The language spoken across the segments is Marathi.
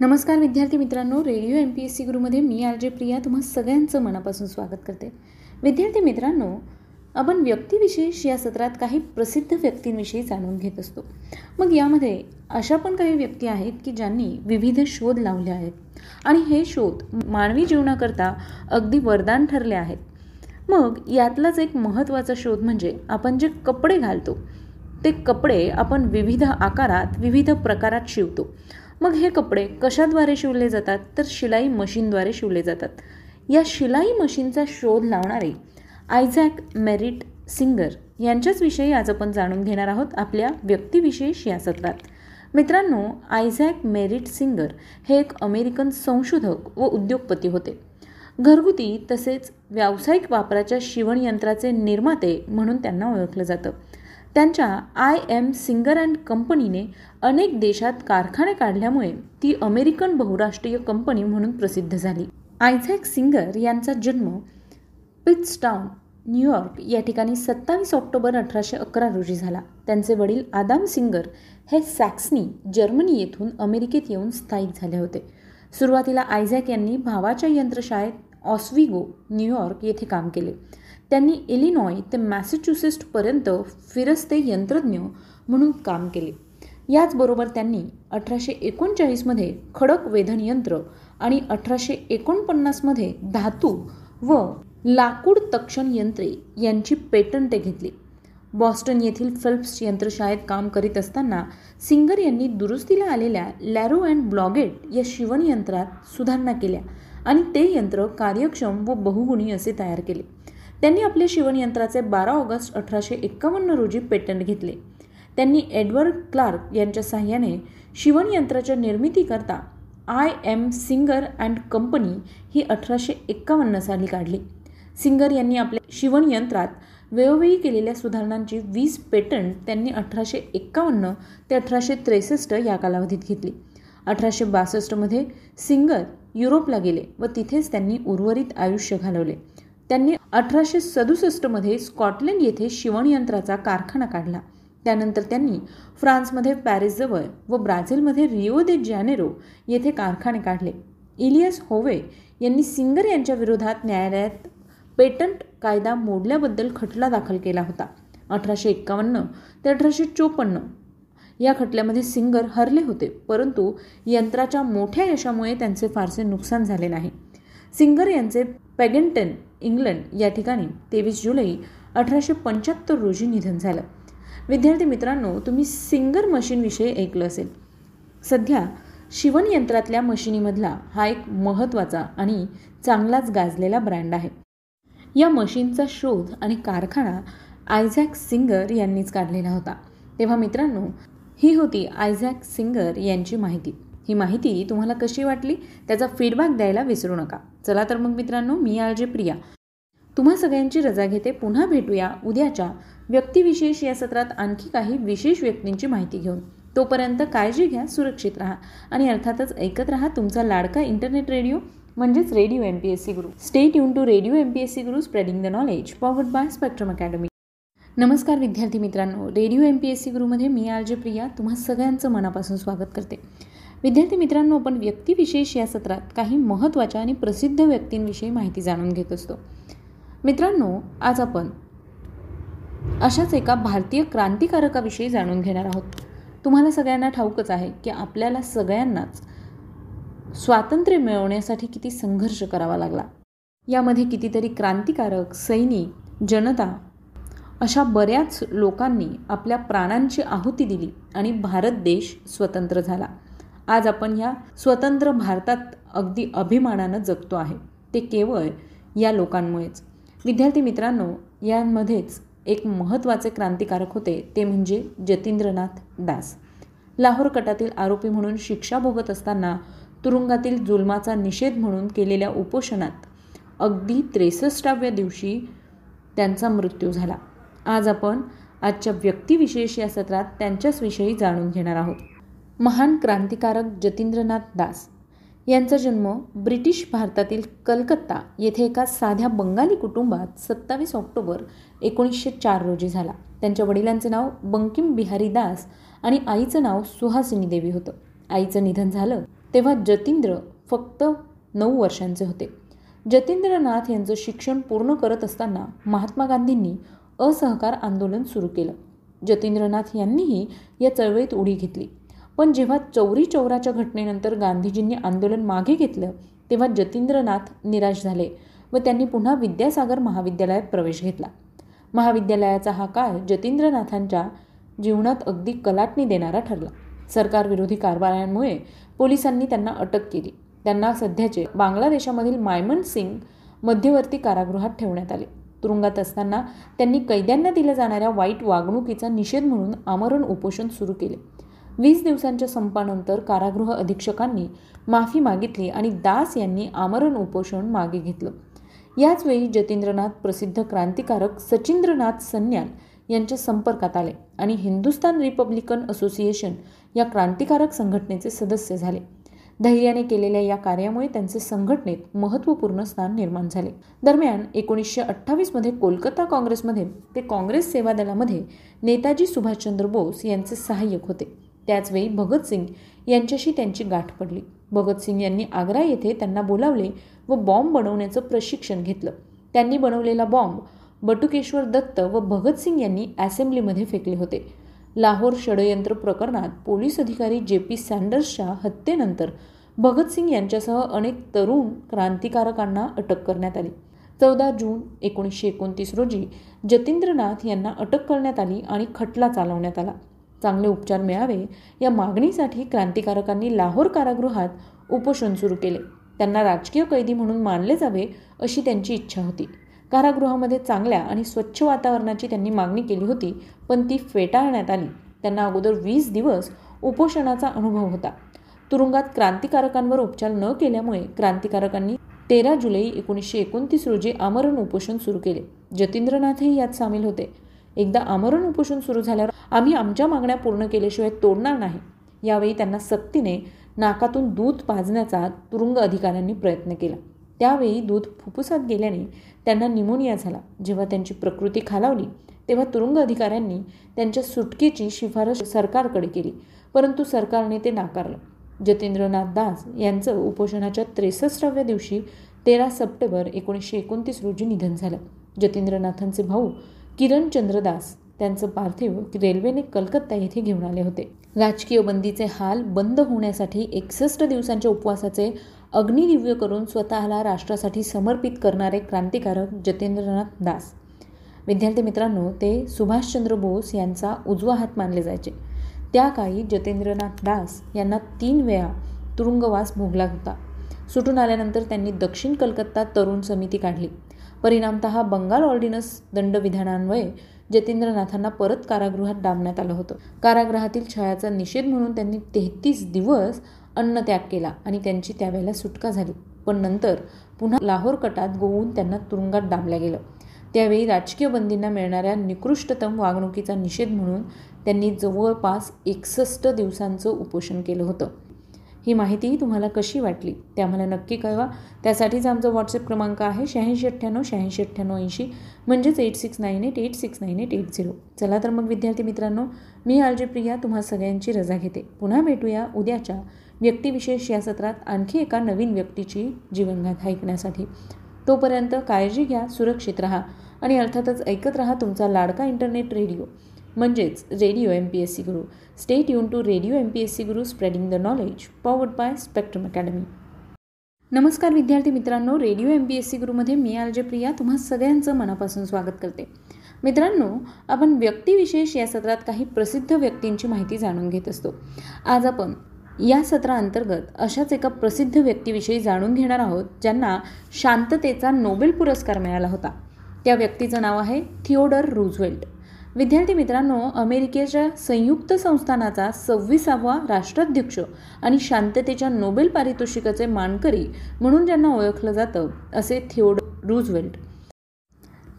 नमस्कार विद्यार्थी मित्रांनो radio M P S C गुरुमध्ये मी आर जे प्रिया तुम्हा सगळ्यांचं मनापासून स्वागत करते. विद्यार्थी मित्रांनो आपण व्यक्तिविशेष या सत्रात काही प्रसिद्ध व्यक्तींविषयी जाणून घेत असतो. मग यामध्ये अशा पण काही व्यक्ती आहेत की ज्यांनी विविध शोध लावले आहेत. आणि हे शोध मानवी जीवनाकरता अगदी वरदान ठरले आहेत. मग यातलाच एक महत्त्वाचा शोध म्हणजे आपण जे कपडे घालतो ते कपडे आपण विविध आकारात विविध प्रकारात शिवतो. मग हे कपडे कशाद्वारे शिवले जातात? तर शिलाई मशीनद्वारे शिवले जातात. या शिलाई मशीनचा शोध लावणारे आयझॅक मेरिट सिंगर यांच्याच विषयी आज आपण जाणून घेणार आहोत आपल्या व्यक्तिविशेष या सत्रात. मित्रांनो आयझॅक मेरिट सिंगर हे एक अमेरिकन संशोधक व उद्योगपती होते. घरगुती तसेच व्यावसायिक वापराच्या शिवणयंत्राचे निर्माते म्हणून त्यांना ओळखलं जातं. त्यांच्या आय एम सिंगर अँड कंपनीने अनेक देशात कारखाने काढल्यामुळे ती अमेरिकन बहुराष्ट्रीय कंपनी म्हणून प्रसिद्ध झाली. आयझॅक सिंगर यांचा जन्म पिट्सटाऊन न्यूयॉर्क या ठिकाणी सत्तावीस ऑक्टोबर अठराशे अकरा रोजी झाला. त्यांचे वडील आदाम सिंगर हे सॅक्सनी जर्मनी येथून अमेरिकेत येऊन स्थायिक झाले होते. सुरुवातीला आयझॅक यांनी भावाच्या यंत्रशाळेत ऑस्विगो न्यूयॉर्क येथे काम केले. त्यांनी इलिनॉय ते मॅसेच्युसेट्सपर्यंत फिरस्ते यंत्रज्ञ म्हणून काम केले. याचबरोबर त्यांनी अठराशे एकोणचाळीसमध्ये खडक वेधन यंत्र आणि अठराशे एकोणपन्नासमध्ये धातू व लाकूड तक्षण यंत्रे यांची पेटंटे घेतली. बॉस्टन येथील फिल्प्स यंत्रशाळेत काम करीत असताना सिंगर यांनी दुरुस्तीला आलेल्या लॅरो अँड ब्लॉगेट या शिवणयंत्रात सुधारणा केल्या आणि ते यंत्र कार्यक्षम व बहुगुणी असे तयार केले. त्यांनी आपले शिवणयंत्राचे बारा ऑगस्ट अठराशे एक्कावन्न रोजी पेटंट घेतले. त्यांनी एडवर्ड क्लार्क यांच्या साह्याने शिवणयंत्राच्या निर्मितीकरता I M Singer and company ही अठराशे एक्कावन्न साली काढली. सिंगर यांनी आपल्या शिवणयंत्रात वेळोवेळी केलेल्या सुधारणांची वीस पेटंट त्यांनी अठराशे एक्कावन्न ते अठराशे त्रेसष्ट या कालावधीत घेतली. अठराशे बासष्टमध्ये सिंगर युरोपला गेले व तिथेच त्यांनी उर्वरित आयुष्य घालवले. त्यांनी अठराशे सदुसष्टमध्ये स्कॉटलंड येथे शिवणयंत्राचा कारखाना काढला. त्यानंतर त्यांनी फ्रान्समध्ये पॅरिसजवळ व ब्राझीलमध्ये रिओ दे जॅनेरो येथे कारखाने काढले. इलियस होवे यांनी सिंगर यांच्या विरोधात न्यायालयात पेटंट कायदा मोडल्याबद्दल खटला दाखल केला होता. अठराशे एक्कावन्न ते अठराशे चोपन्न या खटल्यामध्ये सिंगर हरले होते परंतु यंत्राच्या मोठ्या यशामुळे त्यांचे फारसे नुकसान झाले नाही. सिंगर यांचे पॅगेंटन इंग्लंड या ठिकाणी तेवीस जुलै अठराशे पंच्याहत्तर रोजी निधन झालं. विद्यार्थी मित्रांनो तुम्ही सिंगर मशीनविषयी ऐकलं असेल. सध्या शिवणयंत्रातल्या मशिनीमधला हा एक महत्त्वाचा आणि चांगलाच गाजलेला ब्रँड आहे. या मशीनचा शोध आणि कारखाना आयझॅक सिंगर यांनीच काढलेला होता. तेव्हा मित्रांनो ही होती आयझॅक सिंगर यांची माहिती. ही माहिती तुम्हाला कशी वाटली त्याचा फीडबॅक द्यायला विसरू नका. चला तर मग मित्रांनो मी आरजे प्रिया. तुम्हा सगळ्यांची रजा घेते. पुन्हा भेटूया उद्याच्या व्यक्तिविशेष या सत्रात आणखी काही विशेष व्यक्तींची माहिती घेऊन. तोपर्यंत काळजी घ्या सुरक्षित राहा आणि अर्थातच ऐकत राहा तुमचा लाडका इंटरनेट रेडिओ म्हणजेच radio M P S C Guru stay tuned to radio M P S C Guru spreading the knowledge powered by Spectrum Academy नमस्कार विद्यार्थी मित्रांनो. Radio M P S C गुरुमध्ये मी आर जे प्रिया. तुम्हा सगळ्यांचं मनापासून स्वागत करते. विद्यार्थी मित्रांनो आपण व्यक्तिविशेष या सत्रात काही महत्त्वाच्या आणि प्रसिद्ध व्यक्तींविषयी माहिती जाणून घेत असतो. मित्रांनो आज आपण अशाच एका भारतीय क्रांतिकारकाविषयी जाणून घेणार आहोत. तुम्हाला सगळ्यांना ठाऊकच आहे की आपल्याला सगळ्यांनाच स्वातंत्र्य मिळवण्यासाठी किती संघर्ष करावा लागला. यामध्ये कितीतरी क्रांतिकारक सैनिक जनता अशा बऱ्याच लोकांनी आपल्या प्राणांची आहुती दिली आणि भारत देश स्वतंत्र झाला. आज आपण ह्या स्वतंत्र भारतात अगदी अभिमानानं जगतो आहे. ते केवळ या लोकांमुळेच. विद्यार्थी मित्रांनो यांमध्येच एक महत्त्वाचे क्रांतिकारक होते ते म्हणजे जतींद्रनाथ दास. लाहोर कटातील आरोपी म्हणून शिक्षा भोगत असताना तुरुंगातील जुलमाचा निषेध म्हणून केलेल्या उपोषणात अगदी त्रेसष्टाव्या दिवशी त्यांचा मृत्यू झाला. आज आपण आजच्या व्यक्तिविशेष या सत्रात त्यांच्याच विषयी जाणून घेणार आहोत. महान क्रांतिकारक जतींद्रनाथ दास. यांचा जन्म ब्रिटिश भारतातील कलकत्ता येथे एका साध्या बंगाली कुटुंबात सत्तावीस ऑक्टोबर एकोणीसशे चार रोजी झाला. त्यांच्या वडिलांचे नाव बंकिम बिहारी दास आणि आईचं नाव सुहासिनी देवी होतं. आईचं निधन झालं तेव्हा जतींद्र फक्त नऊ वर्षांचे होते. जतींद्रनाथ यांचं शिक्षण पूर्ण करत असताना महात्मा गांधींनी असहकार आंदोलन सुरू केलं. जतींद्रनाथ यांनीही या चळवळीत उडी घेतली. पण जेव्हा चौरी चौराच्या घटनेनंतर गांधीजींनी आंदोलन मागे घेतलं तेव्हा जतींद्रनाथ निराश झाले व त्यांनी पुन्हा विद्यासागर महाविद्यालयात प्रवेश घेतला. महाविद्यालयाचा हा काळ जतींद्रनाथांच्या जीवनात अगदी कलाटणी देणारा ठरला. सरकारविरोधी कारवायांमुळे पोलिसांनी त्यांना अटक केली. त्यांना सध्याचे बांगलादेशामधील मायमन सिंग मध्यवर्ती कारागृहात ठेवण्यात आले. तुरुंगात असताना त्यांनी कैद्यांना दिल्या जाणाऱ्या वाईट वागणुकीचा निषेध म्हणून आमरण उपोषण सुरू केले. वीस दिवसांच्या संपानंतर कारागृह अधीक्षकांनी माफी मागितली आणि दास यांनी आमरण उपोषण मागे घेतलं. याचवेळी जतींद्रनाथ प्रसिद्ध क्रांतिकारक सचिंद्रनाथ सन्याल यांच्या संपर्कात आले आणि हिंदुस्तान रिपब्लिकन असोसिएशन या क्रांतिकारक संघटनेचे सदस्य झाले. धैर्याने केलेल्या या कार्यामुळे त्यांचे संघटनेत महत्त्वपूर्ण स्थान निर्माण झाले. दरम्यान एकोणीसशे अठ्ठावीसमध्ये कोलकाता काँग्रेसमध्ये ते काँग्रेस सेवा दलामध्ये नेताजी सुभाषचंद्र बोस यांचे सहाय्यक होते. त्याचवेळी भगतसिंग यांच्याशी त्यांची गाठ पडली. भगतसिंग यांनी आग्रा येथे त्यांना बोलावले व बॉम्ब बनवण्याचं प्रशिक्षण घेतलं. त्यांनी बनवलेला बॉम्ब बटुकेश्वर दत्त व भगतसिंग यांनी असेंब्लीमध्ये फेकले होते. लाहोर षडयंत्र प्रकरणात पोलीस अधिकारी जे पी सँडर्सच्या हत्येनंतर भगतसिंग यांच्यासह अनेक तरुण क्रांतिकारकांना अटक करण्यात आली. चौदा जून एकोणीसशे एकोणतीस रोजी जतींद्रनाथ यांना अटक करण्यात आली आणि खटला चालवण्यात आला. चांगले उपचार मिळावे या मागणीसाठी क्रांतिकारकांनी लाहोर कारागृहात उपोषण सुरू केले. त्यांना राजकीय कैदी म्हणून मानले जावे अशी त्यांची इच्छा होती. कारागृहामध्ये चांगल्या आणि स्वच्छ वातावरणाची त्यांनी मागणी केली होती पण ती फेटाळण्यात आली. त्यांना अगोदर वीस दिवस उपोषणाचा अनुभव होता. तुरुंगात क्रांतिकारकांवर उपचार न केल्यामुळे क्रांतिकारकांनी तेरा जुलै एकोणीसशे एकोणतीस रोजी आमरण उपोषण सुरू केले. जतींद्रनाथही यात सामील होते. एकदा आमरण उपोषण सुरू झाल्यावर आम्ही आमच्या मागण्या पूर्ण केल्याशिवाय तोडणार नाही. यावेळी त्यांना सक्तीने नाकातून दूध पाजण्याचा तुरुंग अधिकाऱ्यांनी प्रयत्न केला. त्यावेळी दूध फुफ्फुसात गेल्याने त्यांना निमोनिया झाला. जेव्हा त्यांची प्रकृती खालावली तेव्हा तुरुंग अधिकाऱ्यांनी त्यांच्या सुटकेची शिफारस सरकारकडे केली परंतु सरकारने ते नाकारलं. जतेंद्रनाथ दास यांचं उपोषणाच्या त्रेसष्टाव्या दिवशी तेरा सप्टेंबर एकोणीसशे एकोणतीस रोजी निधन झालं. जतेंद्रनाथांचे भाऊ किरण दास त्यांचं पार्थिव रेल्वेने कलकत्ता येथे घेऊन आले होते. राजकीय बंदीचे हाल बंद होण्यासाठी एकसष्ट दिवसांच्या उपवासाचे अग्निदिव्य करून स्वतःला राष्ट्रासाठी समर्पित करणारे क्रांतिकारक जतेंद्रनाथ दास. विद्यार्थी मित्रांनो ते सुभाषचंद्र बोस यांचा उजवा हात मानले जायचे. त्या काळी जतेंद्रनाथ दास यांना तीन वेळा तुरुंगवास भोगला होता. सुटून आल्यानंतर त्यांनी दक्षिण कलकत्ता तरुण समिती काढली. परिणामत बंगाल ऑर्डिनन्स दंडविधानान्वये जतींद्रनाथांना परत कारागृहात डांबण्यात आलं होतं. कारागृहातील छळाचा निषेध म्हणून त्यांनी तेहतीस दिवस अन्नत्याग केला आणि त्यांची त्यावेळेला सुटका झाली. पण नंतर पुन्हा लाहोर कटात गोवून त्यांना तुरुंगात डांबल्या गेलं. त्यावेळी राजकीय बंदींना मिळणाऱ्या निकृष्टतम वागणुकीचा निषेध म्हणून त्यांनी जवळपास एकसष्ट दिवसांचं उपोषण केलं होतं. ही माहिती तुम्हाला कशी वाटली ते आम्हाला नक्की कळवा. त्यासाठीच आमचा व्हॉट्सअप क्रमांक आहे शहाऐंशी अठ्ठ्याण्णव शहाऐंशी अठ्ठ्याण्णव ऐंशी म्हणजेच eight six nine eight eight six nine eight eight zero चला तर मग विद्यार्थी मित्रांनो मी आरजे प्रिया तुम्हा सगळ्यांची रजा घेते. पुन्हा भेटूया उद्याच्या व्यक्तिविशेष या सत्रात आणखी एका नवीन व्यक्तीची जीवनगाथा ऐकण्यासाठी. तोपर्यंत काळजी घ्या सुरक्षित राहा आणि अर्थातच ऐकत राहा तुमचा लाडका इंटरनेट रेडिओ म्हणजेच radio M P S C Guru stay युन to radio M P S C Guru spreading the knowledge powered by Spectrum Academy नमस्कार विद्यार्थी मित्रांनो radio M P S C गुरुमध्ये मी आरजे प्रिया तुम्हा सगळ्यांचं मनापासून स्वागत करते. मित्रांनो आपण व्यक्तिविशेष या सत्रात काही प्रसिद्ध व्यक्तींची माहिती जाणून घेत असतो. आज आपण या सत्राअंतर्गत अशाच एका प्रसिद्ध व्यक्तीविषयी जाणून घेणार आहोत ज्यांना शांततेचा नोबेल पुरस्कार मिळाला होता. त्या व्यक्तीचं नाव आहे थिओडर रुझवेल्ट. विद्यार्थी मित्रांनो अमेरिकेच्या संयुक्त संस्थानाचा सव्वीसावा राष्ट्राध्यक्ष आणि शांततेच्या नोबेल पारितोषिकाचे मानकरी म्हणून ज्यांना ओळखलं जातं असे थिओड रूझवेल्ट.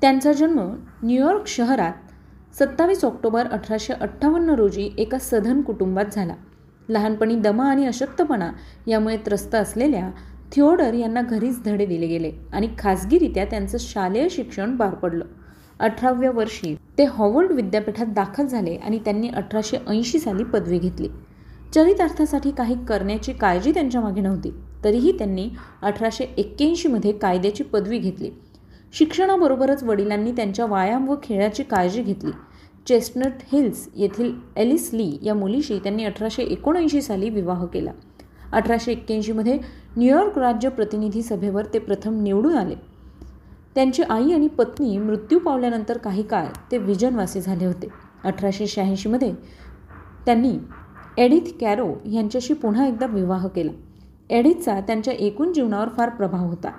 त्यांचा जन्म न्यूयॉर्क शहरात सत्तावीस ऑक्टोबर अठराशे अठ्ठावन्न रोजी एका सधन कुटुंबात झाला. लहानपणी दमा आणि अशक्तपणा यामुळे त्रस्त असलेल्या थिओडर यांना घरीच धडे दिले गेले आणि खाजगीरित्या त्यांचं शालेय शिक्षण पार पडलं अठराव्या वर्षी ते हॉवर्ड विद्यापीठात दाखल झाले आणि त्यांनी अठराशे ऐंशी साली पदवी घेतली. चरितार्थासाठी काही करण्याची काळजी त्यांच्या मागे नव्हती तरीही त्यांनी अठराशे एक्क्याऐंशीमध्ये कायद्याची पदवी घेतली. शिक्षणाबरोबरच वडिलांनी त्यांच्या व्यायाम व खेळाची काळजी घेतली. चेस्टनट हिल्स येथील एलिस ली या मुलीशी त्यांनी अठराशे एकोणऐंशी साली विवाह केला. अठराशे एक्क्याऐंशीमध्ये न्यूयॉर्क राज्य प्रतिनिधी सभेवर ते प्रथम निवडून आले. त्यांची आई आणि पत्नी मृत्यू पावल्यानंतर काही काळ ते विजनवासी झाले होते. अठराशे शहाऐंशीमध्ये त्यांनी एडिथ कॅरो यांच्याशी पुन्हा एकदा विवाह केला. एडिथचा त्यांच्या एकूण जीवनावर फार प्रभाव होता.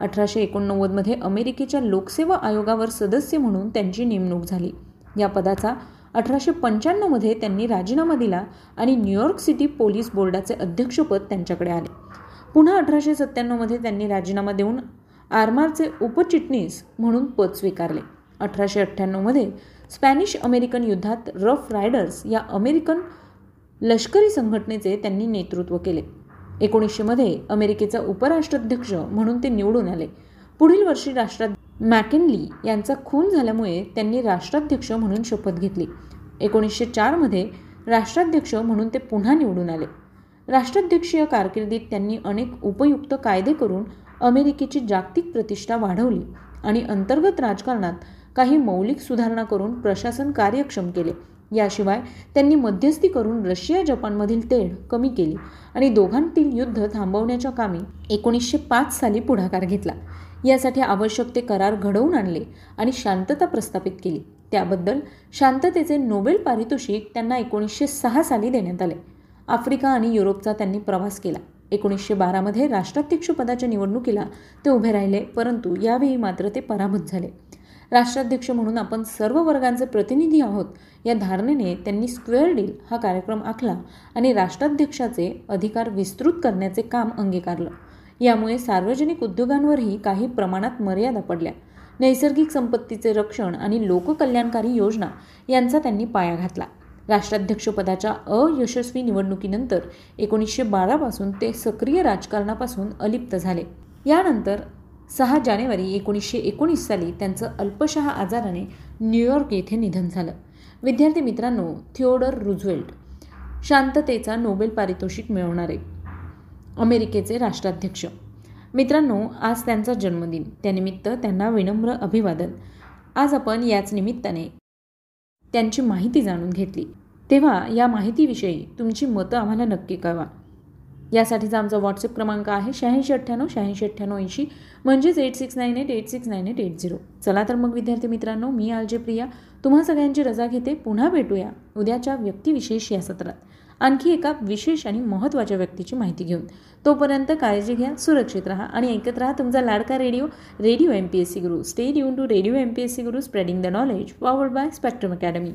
अठराशे एकोणनव्वदमध्ये अमेरिकेच्या लोकसेवा आयोगावर सदस्य म्हणून त्यांची नेमणूक झाली. या पदाचा अठराशे पंच्याण्णवमध्ये त्यांनी राजीनामा दिला आणि न्यूयॉर्क सिटी पोलीस बोर्डाचे अध्यक्षपद त्यांच्याकडे आले. पुन्हा अठराशे सत्त्याण्णवमध्ये त्यांनी राजीनामा देऊन आरमारचे उपचिटणीस म्हणून पद स्वीकारले. अठराशे अठ्ठ्याण्णवमध्ये स्पॅनिश अमेरिकन युद्धात रफ रायडर्स या अमेरिकन लष्करी संघटनेचे त्यांनी नेतृत्व केले. एकोणीसशेमध्ये अमेरिकेचा उपराष्ट्राध्यक्ष म्हणून ते निवडून आले. पुढील वर्षी राष्ट्रात मॅकेनली यांचा खून झाल्यामुळे त्यांनी राष्ट्राध्यक्ष म्हणून शपथ घेतली. एकोणीसशे चारमध्ये राष्ट्राध्यक्ष म्हणून ते पुन्हा निवडून आले. राष्ट्राध्यक्षीय कारकिर्दीत त्यांनी अनेक उपयुक्त कायदे करून अमेरिकेची जागतिक प्रतिष्ठा वाढवली आणि अंतर्गत राजकारणात काही मौलिक सुधारणा करून प्रशासन कार्यक्षम केले. याशिवाय त्यांनी मध्यस्थी करून रशिया जपानमधील तेढ कमी केली आणि दोघांतील युद्ध थांबवण्याच्या कामी एकोणीसशे पाच साली पुढाकार घेतला. यासाठी आवश्यक ते करार घडवून आणले आणि शांतता प्रस्थापित केली. त्याबद्दल शांततेचे नोबेल पारितोषिक त्यांना एकोणीसशे सहा साली देण्यात आले. आफ्रिका आणि युरोपचा त्यांनी प्रवास केला. एकोणीसशे बारामध्ये राष्ट्राध्यक्षपदाच्या निवडणुकीला ते उभे राहिले परंतु यावेळी मात्र ते पराभूत झाले. राष्ट्राध्यक्ष म्हणून आपण सर्व वर्गांचे प्रतिनिधी आहोत या धारणेने त्यांनी स्क्वेअर डील हा कार्यक्रम आखला आणि राष्ट्राध्यक्षाचे अधिकार विस्तृत करण्याचे काम अंगीकारलं. यामुळे सार्वजनिक उद्योगांवरही काही प्रमाणात मर्यादा पडल्या. नैसर्गिक संपत्तीचे रक्षण आणि लोककल्याणकारी योजना यांचा त्यांनी पाया घातला. राष्ट्राध्यक्षपदाच्या अयशस्वी निवडणुकीनंतर एकोणीसशे बारापासून ते सक्रिय राजकारणापासून अलिप्त झाले. यानंतर सहा जानेवारी एकोणीसशे एकोणीस साली त्यांचं अल्पशहा आजाराने न्यूयॉर्क येथे निधन झालं. विद्यार्थी मित्रांनो थिओडर रुझवेल्ट शांततेचा नोबेल पारितोषिक मिळवणारे अमेरिकेचे राष्ट्राध्यक्ष. मित्रांनो आज त्यांचा जन्मदिन. त्यानिमित्त त्यांना विनम्र अभिवादन. आज आपण याच निमित्ताने त्यांची माहिती जाणून घेतली. तेव्हा या माहितीविषयी तुमची मतं आम्हाला नक्की कळवा. यासाठीचा आमचा व्हॉट्सअप क्रमांक आहे शहाऐंशी अठ्ठ्याण्णव शहाऐंशी अठ्ठ्याण्णव ऐंशी म्हणजेच eight six nine eight eight six nine eight eight zero चला तर मग विद्यार्थी मित्रांनो मी आलजे प्रिया. तुम्हा सगळ्यांची रजा घेते. पुन्हा भेटूया उद्याच्या व्यक्तिविशेष या सत्रात. आणखी एका विशेष आणि महत्त्वाच्या व्यक्तीची माहिती घेऊन. तोपर्यंत काळजी घ्या सुरक्षित राहा आणि ऐकत राहा तुमचा लाडका radio radio M P S C Guru stay युन to radio M P S C Guru spreading the knowledge powered by Spectrum Academy